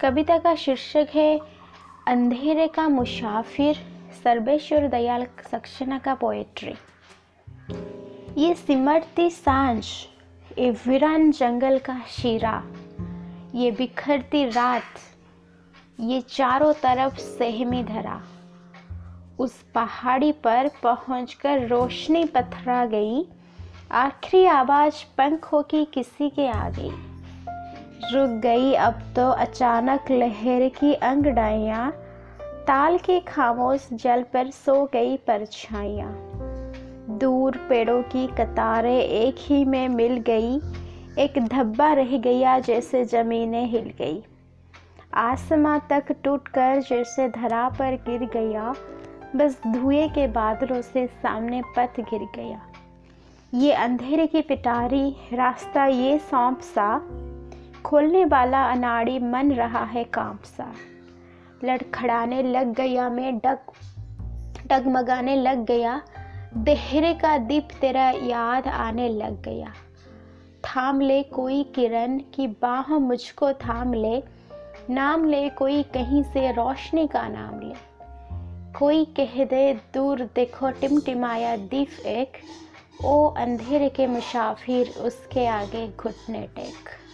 कविता का शीर्षक है, अंधेरे का मुसाफिर, सर्वेश्वर दयाल सक्सेना का पोएट्री ये सिमटती साँझ, ये वीरान जंगल का शीरा, ये बिखरती रात, ये चारों तरफ़ सहमी धरा। उस पहाड़ी पर पहुंचकर रोशनी पथरा गई, आखिरी आवाज़ पंखों की किसी के आ गई रुक गई। अब तो अचानक लहर की अंगड़ाइयाँ ताल के खामोश जल पर सो गई परछाइयाँ। दूर पेड़ों की कतारें एक ही में मिल गई, एक धब्बा रह गया जैसे ज़मीनें हिल गई। आसमां तक टूटकर जैसे धरा पर गिर गया, बस धुएँ के बादलों से सामने पथ गिर गया। ये अंधेरे की पिटारी, रास्ता ये सौंप सा खोलने वाला अनाड़ी मन रहा है काम सा। लड़खड़ाने लग गया मैं, डग, डगमगाने लग गया। देहरे का दीप तेरा याद आने लग गया। थाम ले कोई किरण की बाह मुझको थाम ले। नाम ले कोई कहीं से रोशनी का नाम ले। कोई कह दे दूर देखो टिमटिमाया दीप एक। ओ अंधेरे के मुसाफिर उसके आगे घुटने टेक।